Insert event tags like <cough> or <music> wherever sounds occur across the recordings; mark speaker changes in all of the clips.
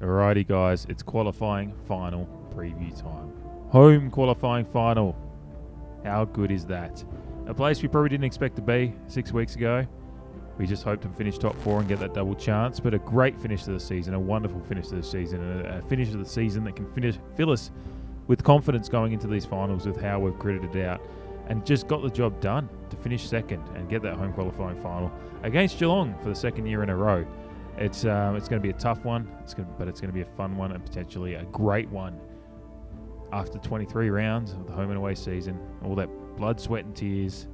Speaker 1: Alrighty, guys, it's qualifying final preview time. Home qualifying final. How good is that? A place we probably didn't expect to be six weeks ago. We just hoped to finish top four and get that double chance, but a great finish to the season, a wonderful finish to the season, and a, a finish of the season that can finish fill us with confidence going into these finals with how we've gritted it out and just got the job done to finish second and get that home qualifying final against Geelong for the second year in a row. It's um, it's going to be a tough one, it's gonna, but it's going to be a fun one and potentially a great one. After 23 rounds of the home and away season, all that blood, sweat, and tears,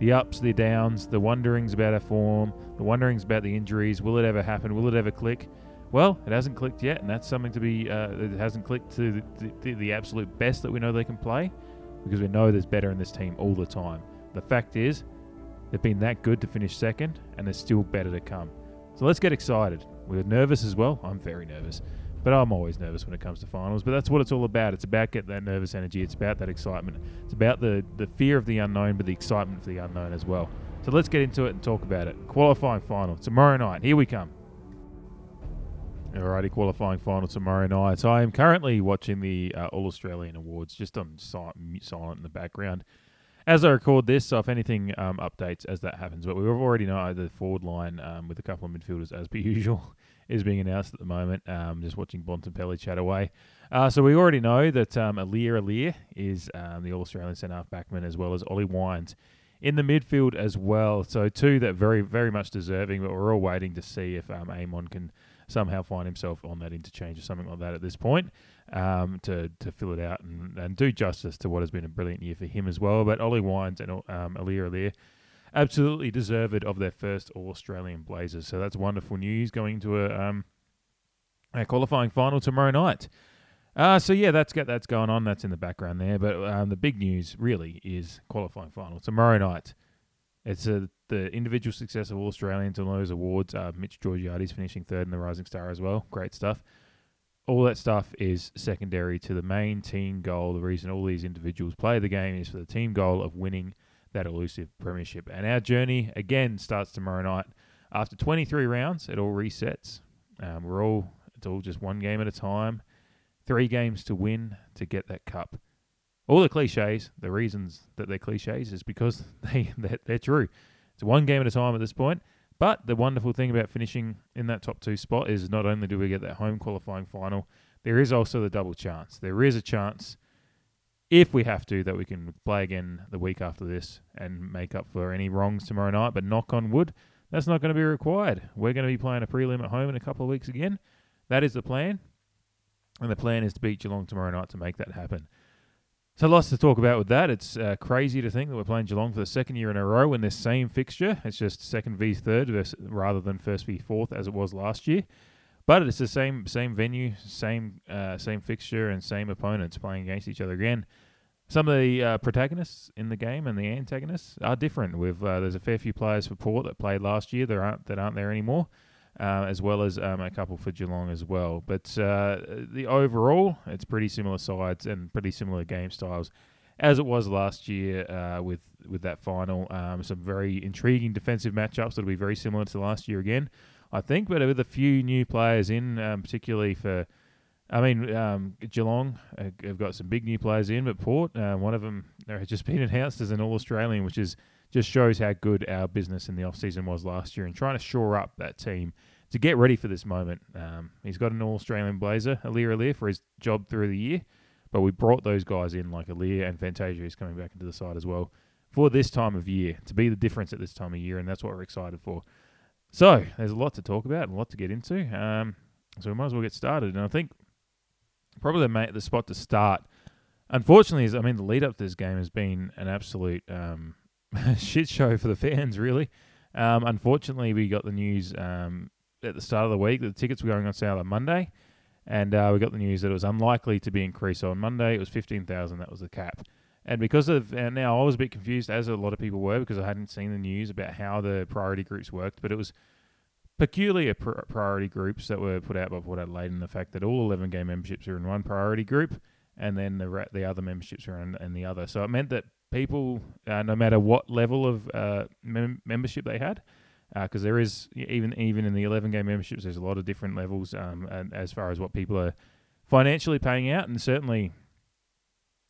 Speaker 1: the ups, the downs, the wonderings about our form, the wonderings about the injuries. Will it ever happen? Will it ever click? Well, it hasn't clicked yet, and that's something to be. Uh, it hasn't clicked to the, the, the absolute best that we know they can play, because we know there's better in this team all the time. The fact is, they've been that good to finish second, and there's still better to come. So let's get excited. We're nervous as well. I'm very nervous, but I'm always nervous when it comes to finals. But that's what it's all about. It's about getting that nervous energy. It's about that excitement. It's about the the fear of the unknown, but the excitement for the unknown as well. So let's get into it and talk about it. Qualifying final tomorrow night. Here we come. Alrighty, qualifying final tomorrow night. So I am currently watching the uh, All Australian Awards, just on silent, silent in the background. As I record this, so if anything um, updates as that happens, but we already know the forward line um, with a couple of midfielders, as per <laughs> usual, is being announced at the moment. Um, just watching Bontempelli chat away. Uh, so we already know that um, Aliir Aliir is um, the All Australian centre half backman, as well as Ollie Wines in the midfield as well. So two that very, very much deserving, but we're all waiting to see if um, Amon can somehow find himself on that interchange or something like that at this point um, to to fill it out and, and do justice to what has been a brilliant year for him as well. But Ollie Wines and um, Aliir Aliir absolutely deserved of their first Australian Blazers. So that's wonderful news going to a, um, a qualifying final tomorrow night. Uh, so yeah, that's that's going on. That's in the background there. But um, the big news really is qualifying final tomorrow night. It's a, the individual success of all Australians on those awards. Uh, Mitch Georgiades finishing third in the Rising Star as well. Great stuff. All that stuff is secondary to the main team goal. The reason all these individuals play the game is for the team goal of winning that elusive premiership. And our journey again starts tomorrow night. After 23 rounds, it all resets. Um, we're all it's all just one game at a time. Three games to win to get that cup all the cliches, the reasons that they're cliches is because <laughs> they they're, they're, true. It's one game at a time at this point. But the wonderful thing about finishing in that top two spot is not only do we get that home qualifying final, there is also the double chance. There is a chance, if we have to, that we can play again the week after this and make up for any wrongs tomorrow night. But knock on wood, that's not going to be required. We're going to be playing a prelim at home in a couple of weeks again. That is the plan. And the plan is to beat Geelong tomorrow night to make that happen. So lots to talk about with that. It's uh, crazy to think that we're playing Geelong for the second year in a row in this same fixture. It's just second v third versus, rather than first v fourth as it was last year. But it's the same same venue, same uh, same fixture, and same opponents playing against each other again. Some of the uh, protagonists in the game and the antagonists are different. With uh, there's a fair few players for Port that played last year that aren't that aren't there anymore uh, as well as um, a couple for Geelong as well. But uh, the overall, it's pretty similar sides and pretty similar game styles as it was last year uh, with with that final. Um, some very intriguing defensive matchups that'll be very similar to last year again, I think. But with a few new players in, um, particularly for. I mean, um, Geelong uh, have got some big new players in, but Port, uh, one of them has just <laughs> been announced as an All Australian, which is just shows how good our business in the off season was last year and trying to shore up that team to get ready for this moment. Um, he's got an All Australian blazer, Aliir Aliir, for his job through the year. But we brought those guys in, like Aliir and Fantasia, who's coming back into the side as well, for this time of year, to be the difference at this time of year, and that's what we're excited for. So, there's a lot to talk about and a lot to get into. Um, so, we might as well get started. And I think probably the, the spot to start, unfortunately, is I mean, the lead up to this game has been an absolute um, <laughs> shit show for the fans, really. Um, unfortunately, we got the news um, at the start of the week that the tickets were going on sale on Monday, and uh, we got the news that it was unlikely to be increased. So on Monday, it was fifteen thousand. That was the cap. And because of and now I was a bit confused, as a lot of people were, because I hadn't seen the news about how the priority groups worked. But it was peculiar pr- priority groups that were put out by Port Adelaide, and the fact that all eleven game memberships are in one priority group, and then the the other memberships are in, in the other. So it meant that people, uh, no matter what level of uh, mem- membership they had, because there is even even in the 11 game memberships, there's a lot of different levels um, and as far as what people are financially paying out, and certainly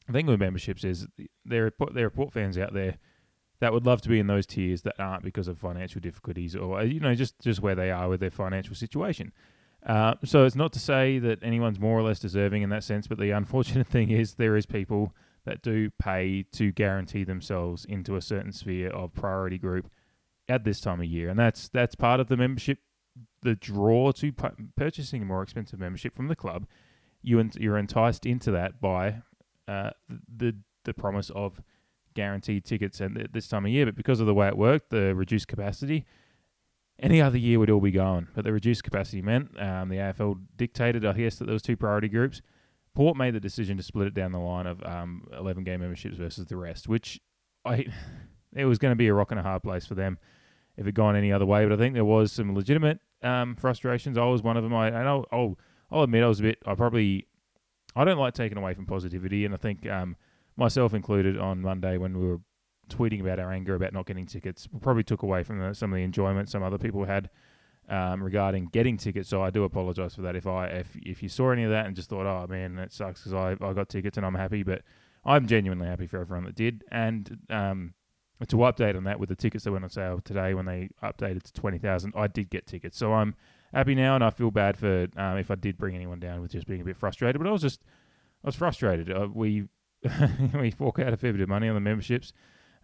Speaker 1: the thing with memberships is there are there are port fans out there that would love to be in those tiers that aren't because of financial difficulties or you know just just where they are with their financial situation. Uh, so it's not to say that anyone's more or less deserving in that sense, but the unfortunate <laughs> thing is there is people that do pay to guarantee themselves into a certain sphere of priority group at this time of year, and that's that's part of the membership, the draw to pu- purchasing a more expensive membership from the club. You you're enticed into that by uh, the the promise of guaranteed tickets and this time of year, but because of the way it worked, the reduced capacity, any other year would all be gone. But the reduced capacity meant um, the AFL dictated, I guess, that there was two priority groups. Port made the decision to split it down the line of um, 11 game memberships versus the rest, which I it was going to be a rock and a hard place for them if it gone any other way. But I think there was some legitimate um, frustrations. I was one of them. I and I'll, I'll, I'll admit I was a bit. I probably I don't like taking away from positivity, and I think um, myself included on Monday when we were tweeting about our anger about not getting tickets, probably took away from the, some of the enjoyment some other people had um, regarding getting tickets. So I do apologise for that. If I if if you saw any of that and just thought, oh man, that sucks because I I got tickets and I'm happy, but I'm genuinely happy for everyone that did. And um, to update on that with the tickets that went on sale today when they updated to twenty thousand, I did get tickets. So I'm happy now, and I feel bad for um, if I did bring anyone down with just being a bit frustrated. But I was just I was frustrated. Uh, we <laughs> we fork out a fair bit of money on the memberships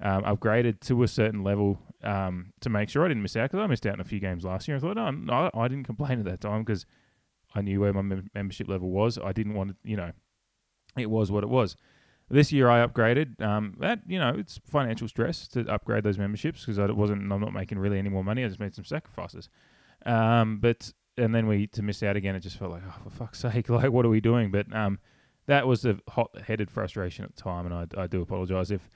Speaker 1: um, upgraded to a certain level um, to make sure I didn't miss out because I missed out on a few games last year. I thought, no, I, I didn't complain at that time because I knew where my mem- membership level was. I didn't want to, you know, it was what it was. This year I upgraded. Um, that you know, it's financial stress to upgrade those memberships because I wasn't. I'm not making really any more money. I just made some sacrifices. Um, but and then we to miss out again. It just felt like, oh, for fuck's sake, <laughs> like what are we doing? But um, that was a hot-headed frustration at the time, and I, I do apologise if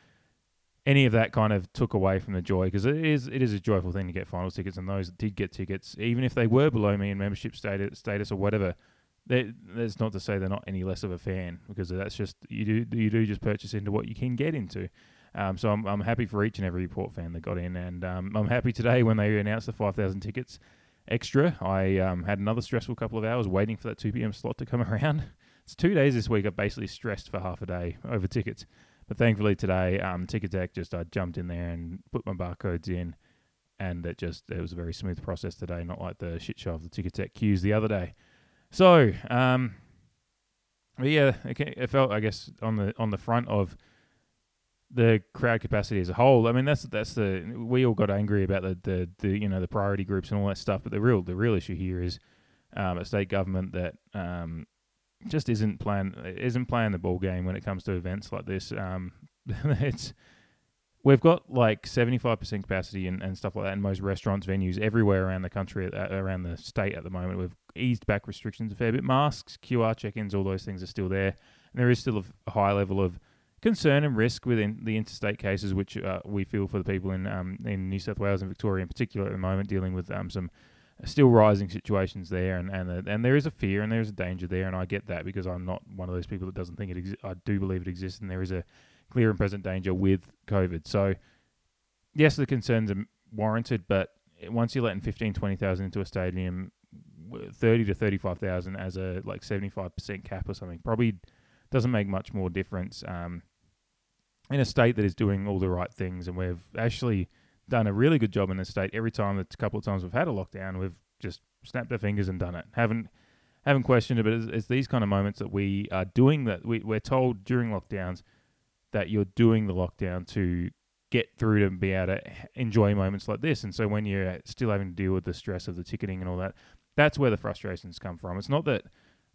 Speaker 1: any of that kind of took away from the joy because it is it is a joyful thing to get finals tickets, and those that did get tickets, even if they were below me in membership status, status or whatever, that's not to say they're not any less of a fan because that's just you do you do just purchase into what you can get into. Um, so I'm I'm happy for each and every Port fan that got in, and um, I'm happy today when they announced the 5,000 tickets extra. I um, had another stressful couple of hours waiting for that 2 p.m. slot to come <laughs> around. It's two days this week. I've basically stressed for half a day over tickets. But thankfully today, um, just I jumped in there and put my barcodes in, and it just it was a very smooth process today, not like the shit show of the Ticketek queues the other day. So, um, yeah, it, it felt I guess on the on the front of the crowd capacity as a whole. I mean, that's that's the we all got angry about the, the, the you know the priority groups and all that stuff. But the real the real issue here is um, a state government that um, just isn't playing isn't playing the ball game when it comes to events like this. Um, <laughs> it's we've got like seventy five percent capacity and, and stuff like that in most restaurants, venues everywhere around the country, uh, around the state at the moment. We've eased back restrictions a fair bit. Masks, QR check ins, all those things are still there, and there is still a high level of concern and risk within the interstate cases, which uh, we feel for the people in um, in New South Wales and Victoria in particular at the moment, dealing with um, some still rising situations there, and and and there is a fear and there is a danger there, and I get that because I'm not one of those people that doesn't think it exists. I do believe it exists, and there is a clear and present danger with COVID. So, yes, the concerns are warranted, but once you're letting 15, 20,000 into a stadium, 30 to 35,000 as a like 75% cap or something probably doesn't make much more difference um, in a state that is doing all the right things, and we've actually done a really good job in the state. Every time, that a couple of times we've had a lockdown, we've just snapped our fingers and done it. Haven't haven't questioned it, but it's, it's these kind of moments that we are doing that. We, we're told during lockdowns that you're doing the lockdown to get through to be able to enjoy moments like this. And so when you're still having to deal with the stress of the ticketing and all that, that's where the frustrations come from. It's not that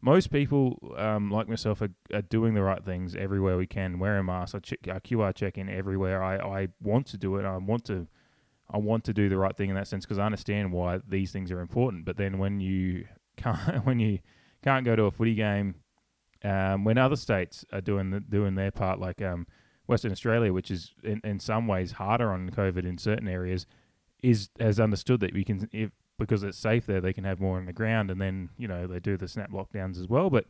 Speaker 1: most people, um, like myself, are, are, doing the right things everywhere we can, wearing masks. I, check, I QR check in everywhere. I, I want to do it. I want to I want to do the right thing in that sense because I understand why these things are important. But then when you <laughs> can't when you can't go to a footy game, um, when other states are doing the, doing their part, like um, Western Australia, which is in, in some ways harder on COVID in certain areas, is has understood that we can if because it's safe there, they can have more on the ground, and then you know they do the snap lockdowns as well. But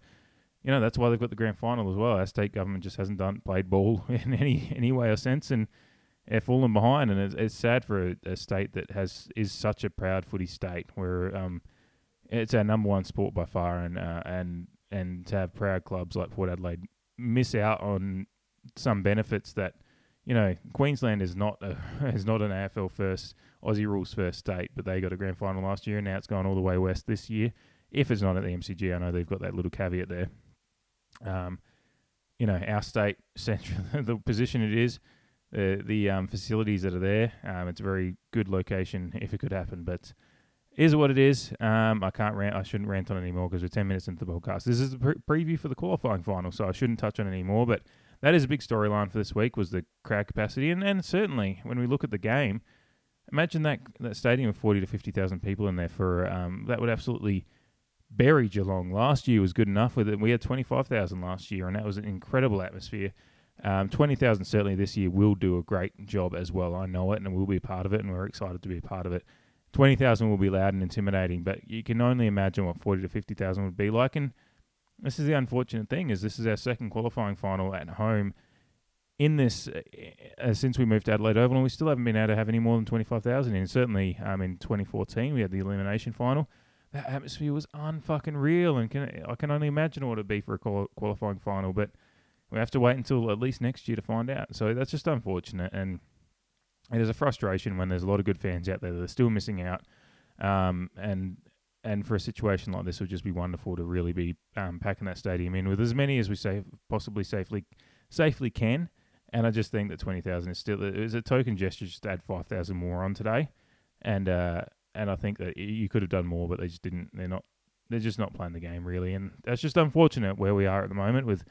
Speaker 1: you know that's why they've got the grand final as well. Our state government just hasn't done played ball <laughs> in any any way or sense, and they're falling behind, and it's, it's sad for a, a, state that has is such a proud footy state where um, it's our number one sport by far, and uh, and and to have proud clubs like Port Adelaide miss out on some benefits that you know Queensland is not a, <laughs> is not an AFL first Aussie rules first state, but they got a grand final last year, and now it's gone all the way west this year. If it's not at the MCG, I know they've got that little caveat there. Um, you know, our state <laughs> central, the position it is, uh, the um, facilities that are there. Um, it's a very good location if it could happen, but is what it is. Um, I can't rant. I shouldn't rant on anymore because we're ten minutes into the podcast. This is the pre- preview for the qualifying final, so I shouldn't touch on it anymore. But that is a big storyline for this week was the crowd capacity, and, and certainly when we look at the game, imagine that that stadium of forty to fifty thousand people in there for um, that would absolutely bury Geelong. Last year was good enough with it. We had twenty five thousand last year, and that was an incredible atmosphere. Um, 20,000 certainly this year will do a great job as well. I know it and we'll be a part of it and we're excited to be a part of it. 20,000 will be loud and intimidating, but you can only imagine what 40 to 50,000 would be like. And this is the unfortunate thing is this is our second qualifying final at home in this uh, uh since we moved to Adelaide Oval and we still haven't been able to have any more than 25,000 in. Certainly um, in 2014 we had the elimination final. That atmosphere was unfucking real and can, I can only imagine what it'd be for a qualifying final, but – we have to wait until at least next year to find out. So that's just unfortunate, and it is a frustration when there's a lot of good fans out there that are still missing out. Um, and and for a situation like this, it would just be wonderful to really be um, packing that stadium in with as many as we say possibly safely safely can. And I just think that twenty thousand is still was a token gesture just to add five thousand more on today, and uh, and I think that you could have done more, but they just didn't. They're not. They're just not playing the game really, and that's just unfortunate where we are at the moment with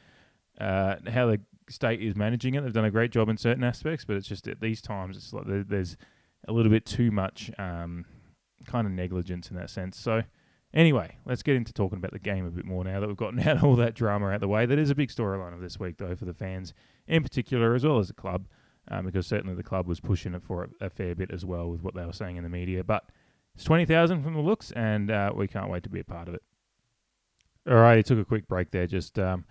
Speaker 1: uh, how the state is managing it. They've done a great job in certain aspects, but it's just at these times it's like there's a little bit too much um, kind of negligence in that sense. So anyway, let's get into talking about the game a bit more now that we've gotten <laughs> out all that drama out the way. That is a big storyline of this week, though, for the fans in particular, as well as the club, um, because certainly the club was pushing it for a, fair bit as well with what they were saying in the media. But it's 20,000 from the looks, and uh, we can't wait to be a part of it. All right, took a quick break there, just um,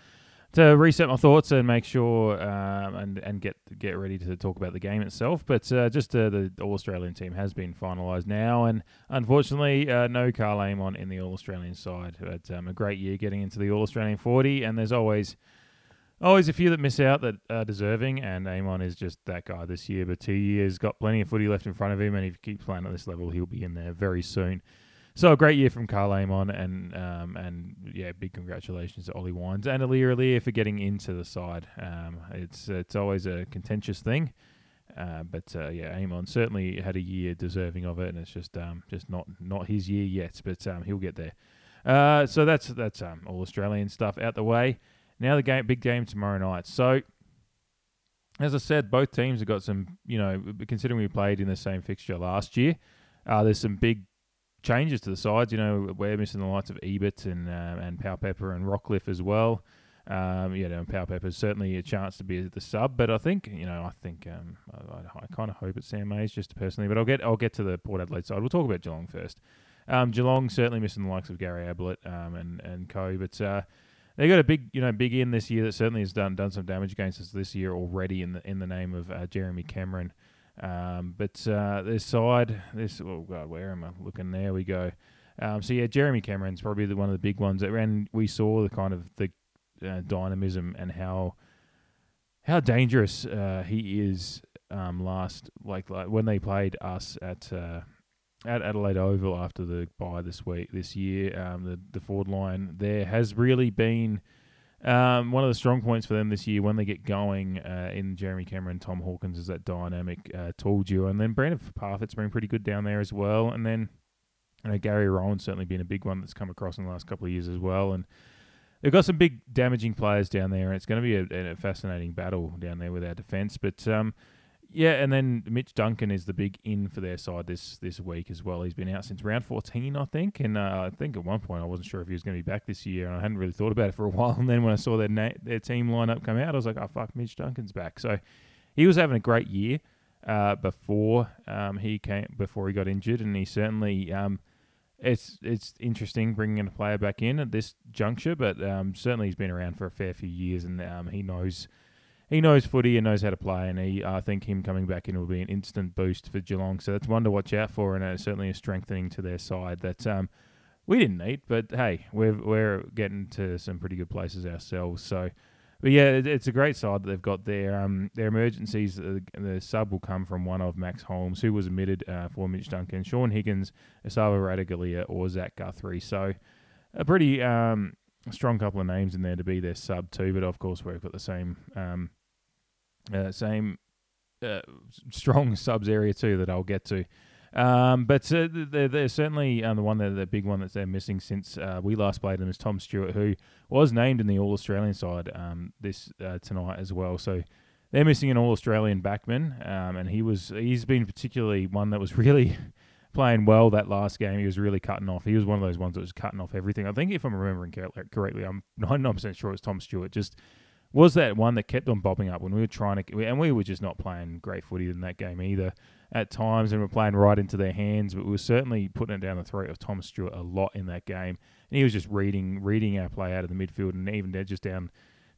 Speaker 1: to reset my thoughts and make sure um, and and get get ready to talk about the game itself. But uh, just uh, the All Australian team has been finalised now, and unfortunately, uh, no Karl Amon in the All Australian side. But um, a great year getting into the All Australian forty, and there's always always a few that miss out that are deserving, and Amon is just that guy this year. But two years, got plenty of footy left in front of him, and if he keeps playing at this level, he'll be in there very soon. So a great year from Karl Amon, and um, and yeah, big congratulations to Ollie Wines and Aliir Aliir for getting into the side. Um, it's it's always a contentious thing, uh, but uh, yeah, Amon certainly had a year deserving of it, and it's just um, just not not his year yet, but um, he'll get there. Uh, so that's that's um, all Australian stuff out the way. Now the game, big game tomorrow night. So as I said, both teams have got some, you know, considering we played in the same fixture last year, uh, there's some big changes to the sides. You know, we're missing the likes of Ebert and uh, and Powell-Pepper and Rockliff as well. Um, you know, Powell-Pepper is certainly a chance to be the sub, but I think you know, I think um, I, I kind of hope it's Sam Mayes just personally. But I'll get I'll get to the Port Adelaide side. We'll talk about Geelong first. Um, Geelong certainly missing the likes of Gary Ablett um, and and Co. But uh, they got a big you know big in this year that certainly has done done some damage against us this year already in the in the name of uh, Jeremy Cameron. Um, but uh, this side, this oh god, where am I looking? There we go. Um, so yeah, Jeremy Cameron's probably the, one of the big ones, and we saw the kind of the uh, dynamism and how how dangerous uh, he is. Um, last like like when they played us at uh, at Adelaide Oval after the bye this week this year, um, the the forward line there has really been um, one of the strong points for them this year when they get going uh, in Jeremy Cameron, Tom Hawkins is that dynamic uh, tall duo, and then Brandon Parfitt's been pretty good down there as well, and then you know, Gary Rohan's certainly been a big one that's come across in the last couple of years as well, and they've got some big damaging players down there, and it's going to be a, a fascinating battle down there with our defence, but um, yeah, and then Mitch Duncan is the big in for their side this this week as well. He's been out since round 14, I think, and uh, I think at one point I wasn't sure if he was going to be back this year, and I hadn't really thought about it for a <laughs> while. And then when I saw their na- their team lineup come out, I was like, oh fuck, Mitch Duncan's back. So he was having a great year uh, before um, he came before he got injured, and he certainly. Um, it's it's interesting bringing a player back in at this juncture, but um, certainly he's been around for a fair few years, and um, he knows he knows footy and knows how to play, and he I think him coming back in will be an instant boost for Geelong. So that's one to watch out for, and uh, certainly a strengthening to their side that um, we didn't need. But hey, we're we're getting to some pretty good places ourselves. So. But yeah, it, it's a great side that they've got there. Um, their emergencies, uh, the sub will come from one of Max Holmes, who was admitted uh, for Mitch Duncan, Shaun Higgins, Esava Ratugolea, or Zach Guthrie. So a pretty um, strong couple of names in there to be their sub too. But of course, we've got the same um, uh, same uh, strong <laughs> subs area too that I'll get to. Um, but uh, they're, they're certainly um, the one that the big one that they're missing since uh, we last played them is Tom Stewart, who was named in the All Australian side um, this uh, tonight as well. So they're missing an All Australian backman, um, and he was he's been particularly one that was <laughs> really playing well that last game. He was really cutting off. He was one of those ones that was cutting off everything. I think if I'm remembering correctly, I'm <laughs> 99% sure it's Tom Stewart. Just was that one that kept on bobbing up when we were trying to, and we were just not playing great footy in that game either at times, and we're playing right into their hands. But we were certainly putting it down the throat of Tom Stewart a lot in that game, and he was just reading reading our play out of the midfield, and even just down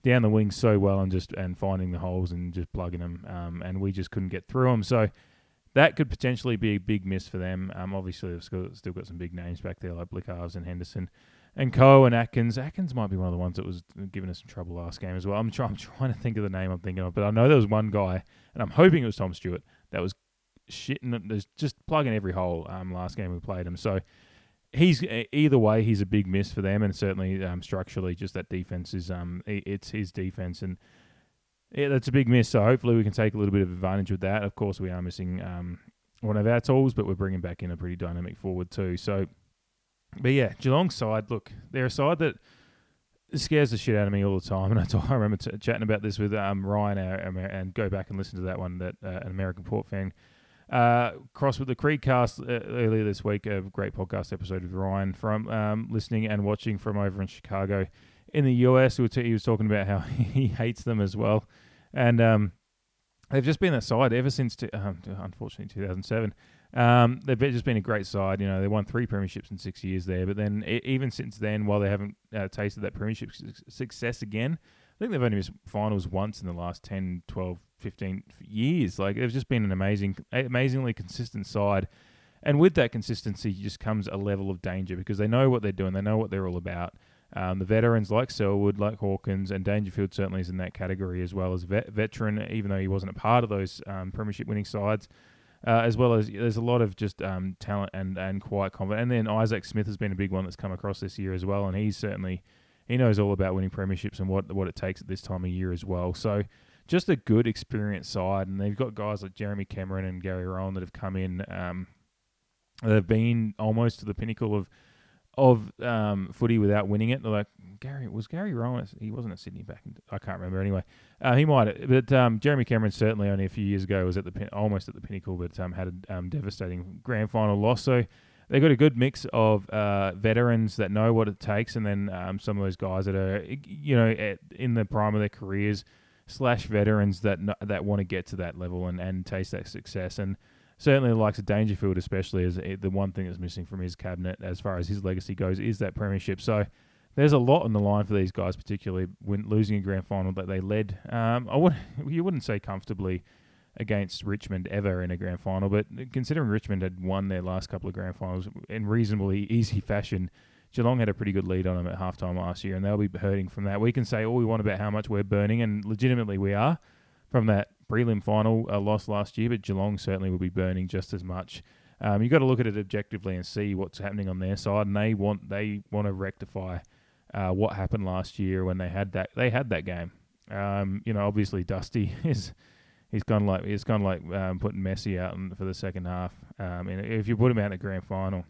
Speaker 1: down the wings so well, and just and finding the holes and just plugging them, um, and we just couldn't get through them. So that could potentially be a big miss for them. Um, obviously, they've still, got some big names back there like Blicavs and Henderson and Coe and Atkins. Atkins might be one of the ones that was giving us some trouble last game as well. I'm, try- I'm trying to think of the name I'm thinking of, but I know there was one guy, and I'm hoping it was Tom Stewart, that was shitting, just plugging every hole um, last game we played him. So he's either way, he's a big miss for them, and certainly um, structurally, just that defense is um, it's his defense, and yeah, that's a big miss. So hopefully we can take a little bit of advantage with that. Of course, we are missing um, one of our tools, but we're bringing back in a pretty dynamic forward too. So but yeah, Geelong side, look, they're a side that scares the shit out of me all the time. <laughs> And I, remember t- chatting about this with um, Ryan, our, and go back and listen to that one that uh, an American Port fan uh, crossed with the Creedcast uh, earlier this week. A great podcast episode with Ryan from um, listening and watching from over in Chicago. In the US, he was talking about how <laughs> he hates them as well. And um, they've just been that side ever since, t- um, unfortunately, 2007. Um, they've just been a great side. You know, they won three premierships in six years there. But then, even since then, while they haven't uh, tasted that premiership success again, I think they've only missed finals once in the last 10, 12, 15 years. Like, they've just been an amazing, amazingly consistent side. And with that consistency just comes a level of danger because they know what they're doing, they know what they're all about. Um, the veterans like Selwood, like Hawkins, and Dangerfield certainly is in that category as well as vet- veteran, even though he wasn't a part of those um, premiership winning sides uh, as well as there's a lot of just um, talent and and quite confident. And then Isaac Smith has been a big one that's come across this year as well, and he's certainly he knows all about winning premierships and what what it takes at this time of year as well. So just a good experienced side, and they've got guys like Jeremy Cameron and Gary Rohan that have come in. Um, they've been almost to the pinnacle of of um, footy without winning it. They're like Gary was Gary Rohan. He wasn't at Sydney back. In, I can't remember anyway. Uh, he might, have, but um, Jeremy Cameron certainly only a few years ago was at the pin, almost at the pinnacle, but um, had a um, devastating grand final loss. So they got a good mix of uh, veterans that know what it takes, and then um, some of those guys that are you know at, in the prime of their careers slash veterans that that want to get to that level and, and taste that success and certainly the likes of Dangerfield, especially, is the one thing that's missing from his cabinet as far as his legacy goes, is that premiership. So there's a lot on the line for these guys, particularly when losing a grand final that they led. Um, I would <laughs> you wouldn't say comfortably against Richmond ever in a grand final, but considering Richmond had won their last couple of grand finals in reasonably easy fashion. Geelong had a pretty good lead on them at halftime last year, and they'll be hurting from that. We can say all we want about how much we're burning, and legitimately we are from that prelim final uh, loss last year, but Geelong certainly will be burning just as much. Um, you've got to look at it objectively and see what's happening on their side, and they want they want to rectify uh, what happened last year when they had that they had that game. Um, you know, obviously Dusty <laughs> is he's gone like he's gone like um, putting Messi out for the second half. Um, and if you put him out in the grand final,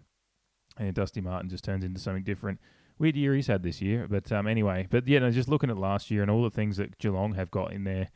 Speaker 1: and Dusty Martin just turns into something different. Weird year he's had this year, but um, anyway, but yeah, no, just looking at last year and all the things that Geelong have got in there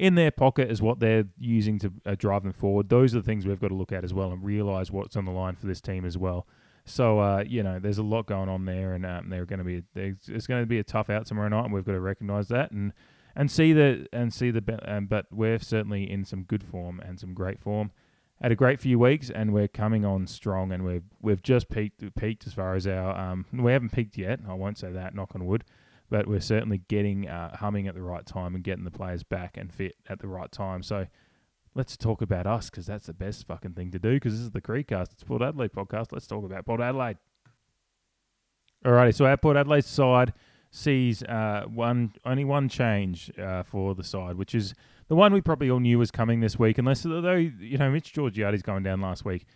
Speaker 1: in their pocket is what they're using to uh, drive them forward. Those are the things we've got to look at as well and realise what's on the line for this team as well. So uh, you know, there's a lot going on there, and um, they're going to be it's going to be a tough out tomorrow night, and we've got to recognise that and and see the and see the um, but we're certainly in some good form and some great form. Had a great few weeks, and we're coming on strong, and we've we've just peaked peaked as far as our um we haven't peaked yet. I won't say that, knock on wood, but we're certainly getting uh, humming at the right time and getting the players back and fit at the right time. So let's talk about us because that's the best fucking thing to do because this is the Creedcast. It's Port Adelaide podcast. Let's talk about Port Adelaide. Alrighty, so our Port Adelaide side sees uh, one only one change uh, for the side, which is the one we probably all knew was coming this week. Unless though you know Mitch Georgiades going down last week,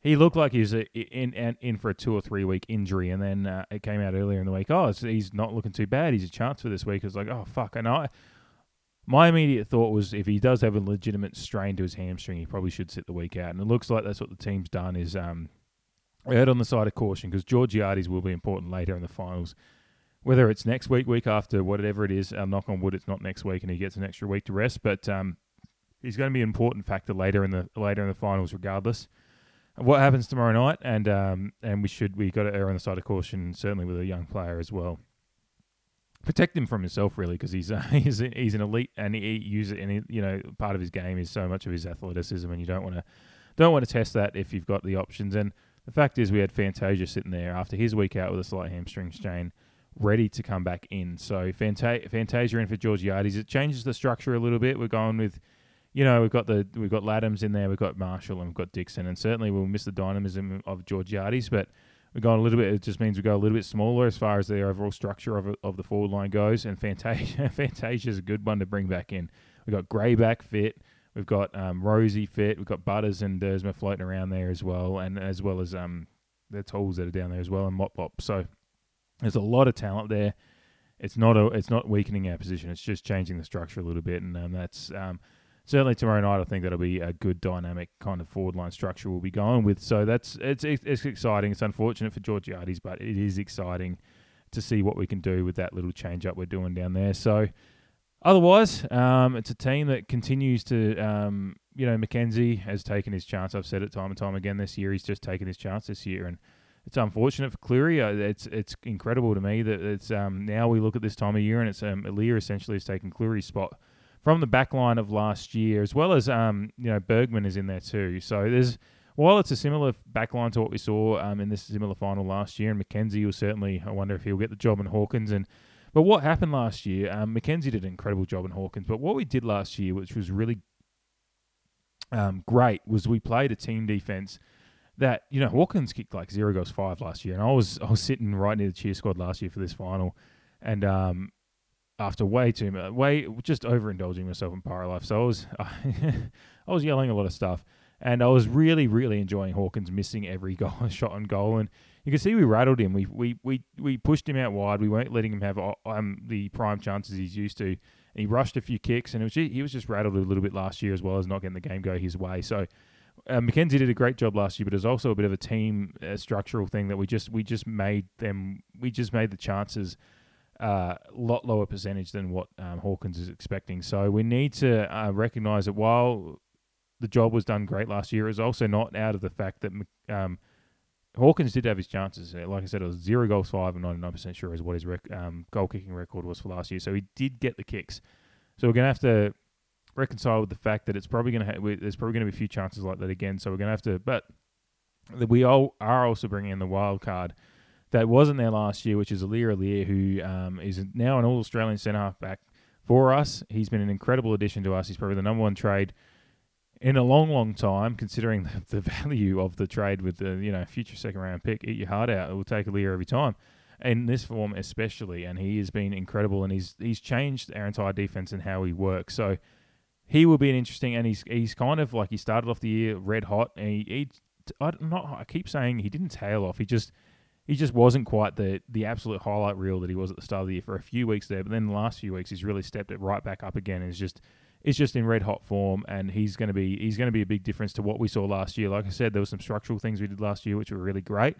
Speaker 1: he looked like he was in in, in for a two or three week injury, and then uh, it came out earlier in the week. Oh, he's not looking too bad. He's a chance for this week. It's like oh fuck, and I. My immediate thought was if he does have a legitimate strain to his hamstring, he probably should sit the week out. And it looks like that's what the team's done. Is um, erred on the side of caution because Georgiades will be important later in the finals. Whether it's next week, week after, whatever it is, I'll knock on wood, it's not next week and he gets an extra week to rest. But um, he's going to be an important factor later in the later in the finals, regardless what happens tomorrow night. And um, and we should we got to err on the side of caution, certainly with a young player as well. Protect him from himself, really, because he's uh, <laughs> he's he's an elite and he uses and he, you know part of his game is so much of his athleticism, and you don't want to don't want to test that if you've got the options and the fact is, we had Fantasia sitting there after his week out with a slight hamstring strain, ready to come back in. So Fanta- Fantasia in for Georgiades. It changes the structure a little bit. We're going with, you know, we've got the we've got Ladhams in there, we've got Marshall, and we've got Dixon, and certainly we'll miss the dynamism of Georgiades, but we're going a little bit. It just means we go a little bit smaller as far as the overall structure of of the forward line goes. And Fantasia <laughs> Fantasia is a good one to bring back in. We've got Gray back fit. We've got um, Rozee fit. We've got Butters and Duursma floating around there as well, and as well as um, the tools that are down there as well, and Mop. So there's a lot of talent there. It's not a, it's not weakening our position. It's just changing the structure a little bit, and um, that's um, certainly tomorrow night. I think that'll be a good dynamic kind of forward line structure we'll be going with. So that's it's it's exciting. It's unfortunate for Georgiades, but it is exciting to see what we can do with that little change up we're doing down there. So Otherwise, um, it's a team that continues to, um, you know, McKenzie has taken his chance. I've said it time and time again this year. He's just taken his chance this year, and it's unfortunate for Clurey. Uh, it's it's incredible to me that it's um, now we look at this time of year and it's um, Aliir essentially has taken Clurey's spot from the back line of last year, as well as um, you know Bergman is in there too. So there's while it's a similar back line to what we saw um, in this similar final last year, and McKenzie will certainly. I wonder if he'll get the job in Hawkins and but what happened last year, um, McKenzie did an incredible job in Hawkins. But what we did last year, which was really um, great, was we played a team defense that you know Hawkins kicked like zero goals five last year, and I was I was sitting right near the cheer squad last year for this final, and um, after way too much, way just overindulging myself in pyro life, so I was <laughs> I was yelling a lot of stuff, and I was really really enjoying Hawkins missing every <laughs> goal shot on goal, and you can see we rattled him. We we we we pushed him out wide. We weren't letting him have uh, um, the prime chances he's used to. And he rushed a few kicks, and it was just, he was just rattled a little bit last year as well as not getting the game go his way. So uh, McKenzie did a great job last year, but it was also a bit of a team uh, structural thing that we just we just made them we just made the chances a uh, lot lower percentage than what um, Hawkins is expecting. So we need to uh, recognise that while the job was done great last year, it was also not out of the fact that um, Hawkins did have his chances. Uh, like I said, it was zero goals, five, and 99% sure is what his rec- um, goal kicking record was for last year. So he did get the kicks. So we're going to have to reconcile with the fact that it's probably going to ha- there's probably going to be a few chances like that again. So we're going to have to, but we all are also bringing in the wild card that wasn't there last year, which is Aliir Aliir, who um, is now an All Australian centre half back for us. He's been an incredible addition to us. He's probably the number one trade in a long, long time, considering <laughs> the, the, value of the trade with the you know future second round pick, eat your heart out. It will take Aliir every time, in this form especially. And he has been incredible, and he's he's changed our entire defense and how he works. So he will be an interesting, and he's he's kind of like he started off the year red hot, and he, he I not I keep saying he didn't tail off. He just he just wasn't quite the the absolute highlight reel that he was at the start of the year for a few weeks there. But then the last few weeks, he's really stepped it right back up again. And is just is just in red hot form, and he's going to be he's going to be a big difference to what we saw last year. Like I said, there were some structural things we did last year which were really great,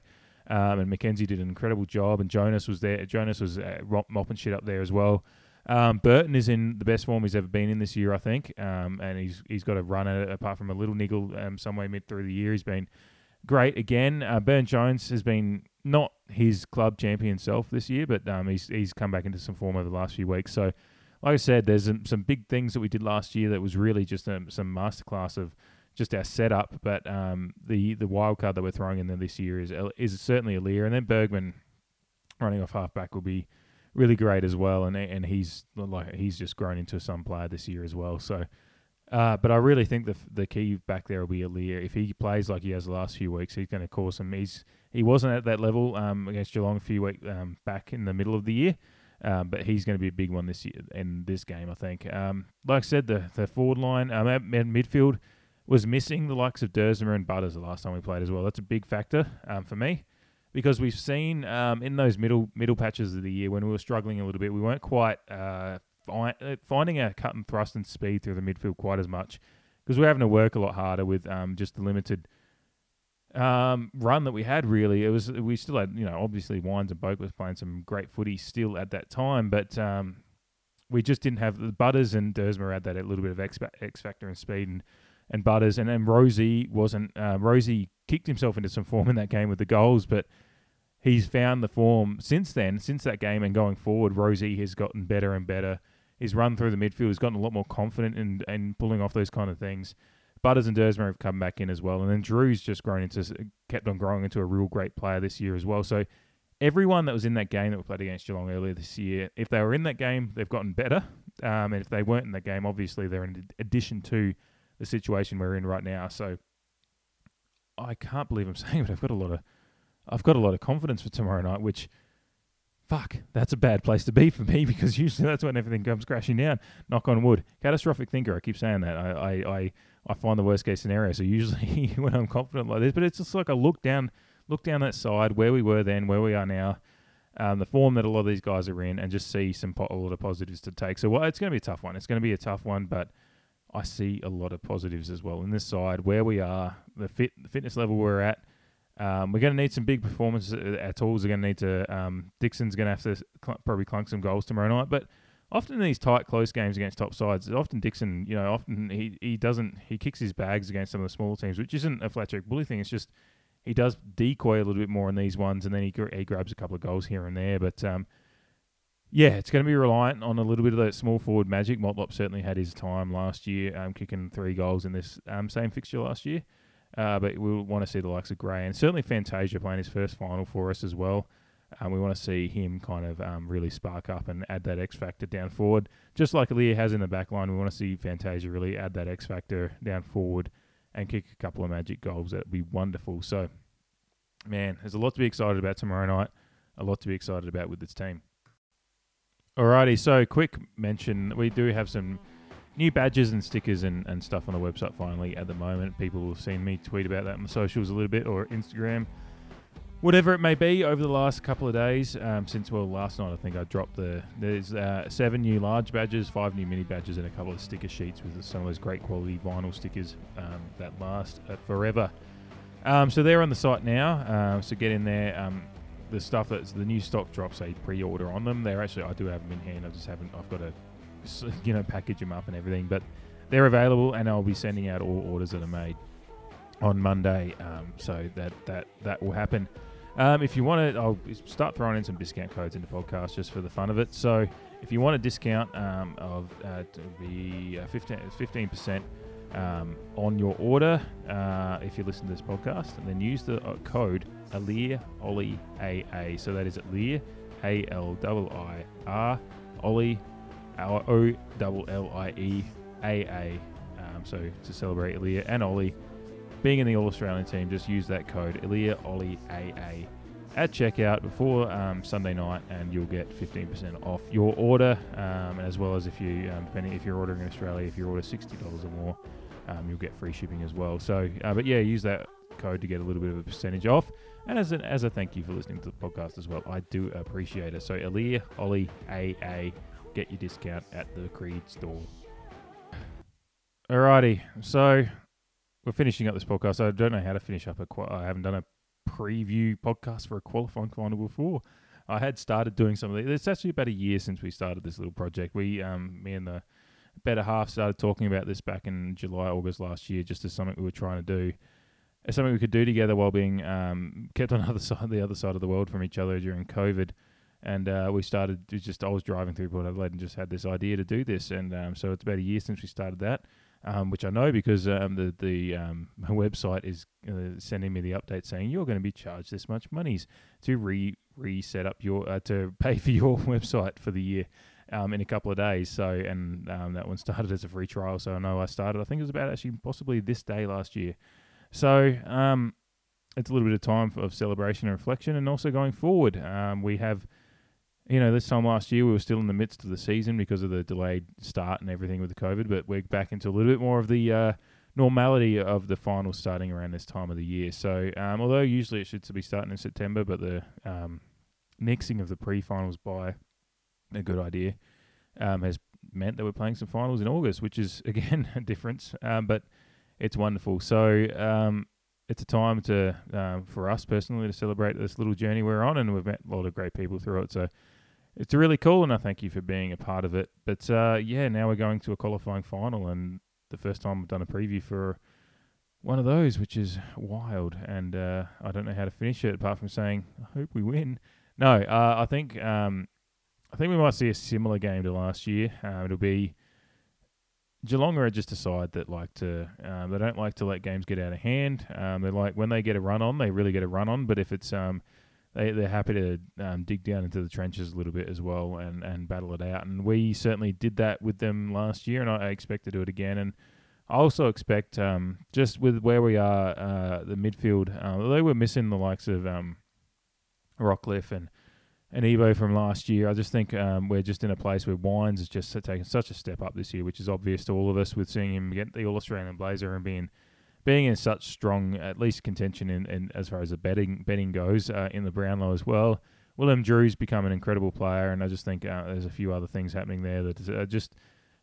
Speaker 1: um, and McKenzie did an incredible job, and Jonas was there. Jonas was uh, mopping shit up there as well. Um, Burton is in the best form he's ever been in this year, I think, um, and he's he's got a run at it. Apart from a little niggle um, somewhere mid through the year, he's been great again. Uh, Byrne-Jones has been not his club champion self this year, but um, he's he's come back into some form over the last few weeks. So like I said, there's some, some big things that we did last year that was really just um, some masterclass of just our setup. But um, the the wild card that we're throwing in there this year is is certainly Aliir, and then Bergman running off halfback will be really great as well, and and he's like he's just grown into a some player this year as well. So, uh, but I really think the the key back there will be Aliir. If he plays like he has the last few weeks, he's going to cause some. He's he wasn't at that level um, against Geelong a few weeks um, back in the middle of the year. Um, but he's going to be a big one this year in this game, I think. Um, like I said, the the forward line um, at midfield was missing the likes of Duursma and Butters the last time we played as well. That's a big factor um, for me because we've seen um, in those middle middle patches of the year when we were struggling a little bit, we weren't quite uh, uh, finding a cut and thrust and speed through the midfield quite as much because we're having to work a lot harder with um, just the limited um, run that we had. Really, it was we still had you know obviously Wines and Boak was playing some great footy still at that time, but um, we just didn't have the Butters and Duursma had that a little bit of X, X factor and speed and. And Butters and then Rozee wasn't. Uh, Rozee kicked himself into some form in that game with the goals, but he's found the form since then, since that game and going forward. Rozee has gotten better and better. His run through the midfield has gotten a lot more confident in, in pulling off those kind of things. Butters and Duursma have come back in as well, and then Drew's just grown into kept on growing into a real great player this year as well. So everyone that was in that game that we played against Geelong earlier this year, if they were in that game, they've gotten better. Um, and if they weren't in that game, obviously they're in addition to the situation we're in right now. So I can't believe I'm <laughs> saying it. I've got a lot of I've got a lot of confidence for tomorrow night, which fuck, that's a bad place to be for me <laughs> because usually that's when everything comes crashing down. Knock on wood. Catastrophic thinker. I keep saying that. I I, I, I find the worst case scenario. So usually <laughs> when I'm confident like this, but it's just like a look down, look down that side where we were then, where we are now, um, the form that a lot of these guys are in, and just see some po- a lot of positives to take. So well, it's going to be a tough one. It's going to be a tough one, but I see a lot of positives as well in this side where we are, the fit the fitness level we're at. Um, we're going to need some big performances. Our tools are going to need to. Um, Dixon's going to have to cl- probably clunk some goals tomorrow night. But often in these tight, close games against top sides, often Dixon, you know, often he, he doesn't he kicks his bags against some of the smaller teams, which isn't a flat check bully thing. It's just he does decoy a little bit more in these ones, and then he he grabs a couple of goals here and there. But um, yeah, it's going to be reliant on a little bit of that small forward magic. Motlop certainly had his time last year, um, kicking three goals in this um, same fixture last year. Uh, but we'll want to see the likes of Gray and certainly Fantasia playing his first final for us as well. Um, we want to see him kind of um, really spark up and add that X factor down forward, just like Aliir has in the back line. We want to see Fantasia really add that X factor down forward and kick a couple of magic goals. That'd be wonderful. So, man, there's a lot to be excited about tomorrow night. A lot to be excited about with this team. Alrighty, so quick mention. We do have some new badges and stickers and, and stuff on the website finally at the moment. People have seen me tweet about that on the socials a little bit or Instagram. Whatever it may be, over the last couple of days, um, since well last night I think I dropped the there's uh, seven new large badges, five new mini badges, and a couple of sticker sheets with some of those great quality vinyl stickers um, that last uh, forever. Um, so they're on the site now. Uh, so get in there. Um, the stuff that's the new stock drops a pre-order on them. They're actually I do have them in hand. I just haven't. I've got to you know package them up and everything, but they're available, and I'll be sending out all orders that are made on Monday. Um, so that that that will happen. Um, if you want to, I'll start throwing in some discount codes into podcast just for the fun of it. So if you want a discount um, of uh, be uh, 15 percent um, on your order, uh, if you listen to this podcast, and then use the uh, code Aliir Ollie AA. So that is Aliir A L I I R Ollie O L L I E A A. Um, so to celebrate Aliir and Ollie being in the All Australian team, just use that code Aliir Ollie AA at checkout before um, Sunday night, and you'll get 15% off your order. Um, as well as if you, um, depending if you're ordering in Australia, if you order $60 or more, um, you'll get free shipping as well. So, uh, but yeah, use that code to get a little bit of a percentage off. And as, an, as a thank you for listening to the podcast as well, I do appreciate it. So, Aliir, Ollie, AA, get your discount at the Creed store. Alrighty, so we're finishing up this podcast. I don't know how to finish up a. Qu- I haven't done a preview podcast for a qualifying final before. I had started doing some of these. It's actually about a year since we started this little project. We, um, me and the better half started talking about this back in July, August last year, just as something we were trying to do, as something we could do together while being um, kept on <laughs> the other side, the other side of the world from each other during COVID. And uh, we started just I was driving through Port Adelaide and just had this idea to do this, and um, so it's about a year since we started that. Um, which I know because um, the the um, <laughs> website is uh, sending me the update saying you're going to be charged this much monies to re reset up your uh, to <laughs> pay for your website for the year um, in a couple of days. So and um, that one started as a free trial. So I know I started. I think it was about actually possibly this day last year. So it's a little bit of time of celebration and reflection, and also going forward, we have. You know, this time last year we were still in the midst of the season because of the delayed start and everything with the COVID, but we're back into a little bit more of the uh, normality of the finals starting around this time of the year. So, um, although usually it should be starting in September, but the um, mixing of the pre-finals by a good idea um, has meant that we're playing some finals in August, which is <laughs> again a difference, um, but it's wonderful. So um, it's a time to um, for us personally to celebrate this little journey we're on, and we've met a lot of great people through it. So it's really cool, and I thank you for being a part of it. But uh, yeah, now we're going to a qualifying final, and the first time I've done a preview for one of those, which is wild, and uh, I don't know how to finish it apart from saying I hope we win. No, uh, I think um, I think we might see a similar game to last year. Um, it'll be Geelong are just a side that like to um, they don't like to let games get out of hand. Um, they like when they get a run on, they really get a run on. But if it's um, they they're happy to um, dig down into the trenches a little bit as well and and battle it out. And we certainly did that with them last year, and I, expect to do it again. And I also expect um, just with where we are, uh, the midfield, uh, we're missing the likes of um, Rockliff and and Evo from last year. I just think um, we're just in a place where Wines has just taken such a step up this year, which is obvious to all of us with seeing him get the All Australian Blazer and being being in such strong, at least contention in, in as far as the betting betting goes uh, in the Brownlow as well. Willem Drew's become an incredible player, and I just think uh, there's a few other things happening there that uh, just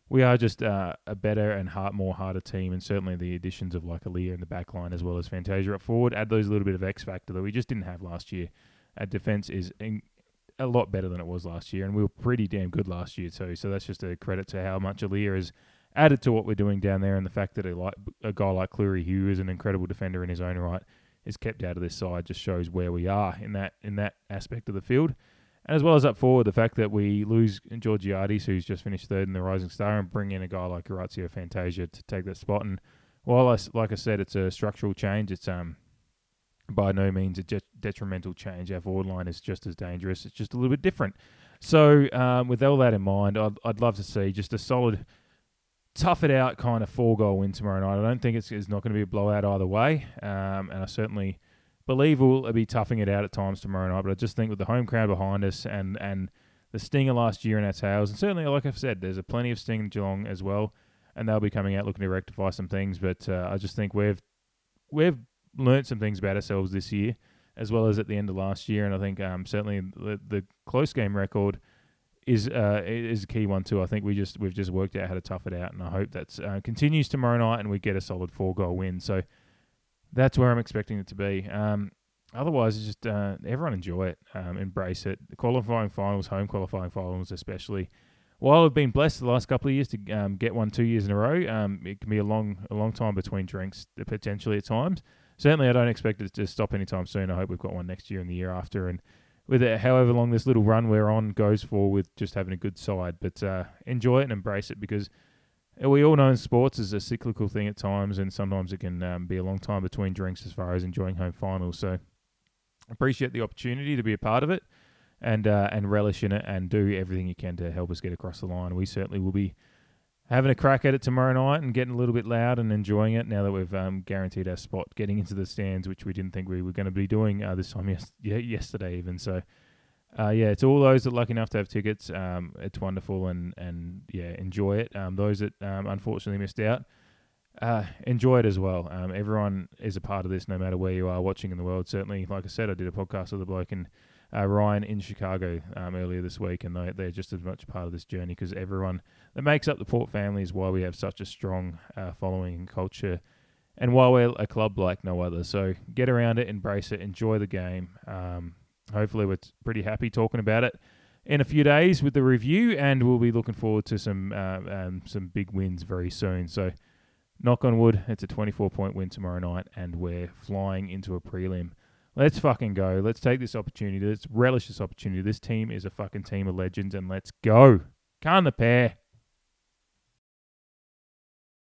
Speaker 1: we are just uh, a better and hard, more harder team, and certainly the additions of like Aliir in the back line as well as Fantasia up forward add those a little bit of X factor that we just didn't have last year. Our defense is in, a lot better than it was last year, and we were pretty damn good last year too. So that's just a credit to how much Aliir has added to what we're doing down there, and the fact that a, like, a guy like Clurey, who is an incredible defender in his own right, is kept out of this side, just shows where we are in that in that aspect of the field. And as well as up forward, the fact that we lose Georgiades, who's just finished third in the Rising Star, and bring in a guy like Orazio Fantasia to take that spot. And while, I, like I said, it's a structural change, it's um by no means a de- detrimental change. Our forward line is just as dangerous. It's just a little bit different. So, um, with all that in mind, I'd, I'd love to see just a solid, tough it out kind of four goal win tomorrow night. I don't think it's, it's not going to be a blowout either way. Um, and I certainly believe we'll be toughing it out at times tomorrow night. But I just think with the home crowd behind us and, and the stinger last year in our tails, and certainly, like I've said, there's a plenty of sting in Geelong as well. And they'll be coming out looking to rectify some things. But uh, I just think we've we've learnt some things about ourselves this year, as well as at the end of last year. And I think um, certainly the, the close game record is uh, is a key one too. I think we just we've just worked out how to tough it out, and I hope that uh, continues tomorrow night, and we get a solid four goal win. So that's where I'm expecting it to be. Um, otherwise, just uh, everyone enjoy it, um, embrace it. The qualifying finals, home qualifying finals, especially. While I've been blessed the last couple of years to um, get one two years in a row, um, it can be a long a long time between drinks potentially at times certainly I don't expect it to stop anytime soon. I hope we've got one next year and the year after, and with it, however long this little run we're on goes for, with just having a good side. But uh, enjoy it and embrace it because we all know in sports is a cyclical thing at times, and sometimes it can um, be a long time between drinks as far as enjoying home finals. So appreciate the opportunity to be a part of it and uh, and relish in it and do everything you can to help us get across the line. We certainly will be having a crack at it tomorrow night and getting a little bit loud and enjoying it now that we've um, guaranteed our spot getting into the stands, which we didn't think we were going to be doing uh, this time yes- yesterday even. So, uh, yeah, it's all those that are lucky enough to have tickets. Um, it's wonderful and, and yeah, enjoy it. Um, those that um, unfortunately missed out, uh, enjoy it as well. Um, everyone is a part of this, no matter where you are watching in the world. Certainly, like I said, I did a podcast with a bloke and uh, Ryan in Chicago um, earlier this week, and they, they're just as much part of this journey because everyone that makes up the Port family is why we have such a strong uh, following and culture, and why we're a club like no other. So get around it, embrace it, enjoy the game. Um, hopefully, we're pretty happy talking about it in a few days with the review, and we'll be looking forward to some uh, um, some big wins very soon. So. Knock on wood, it's a 24 point win tomorrow night, and we're flying into a prelim. Let's fucking go. Let's take this opportunity. Let's relish this opportunity. This team is a fucking team of legends, and let's go. Can the pair.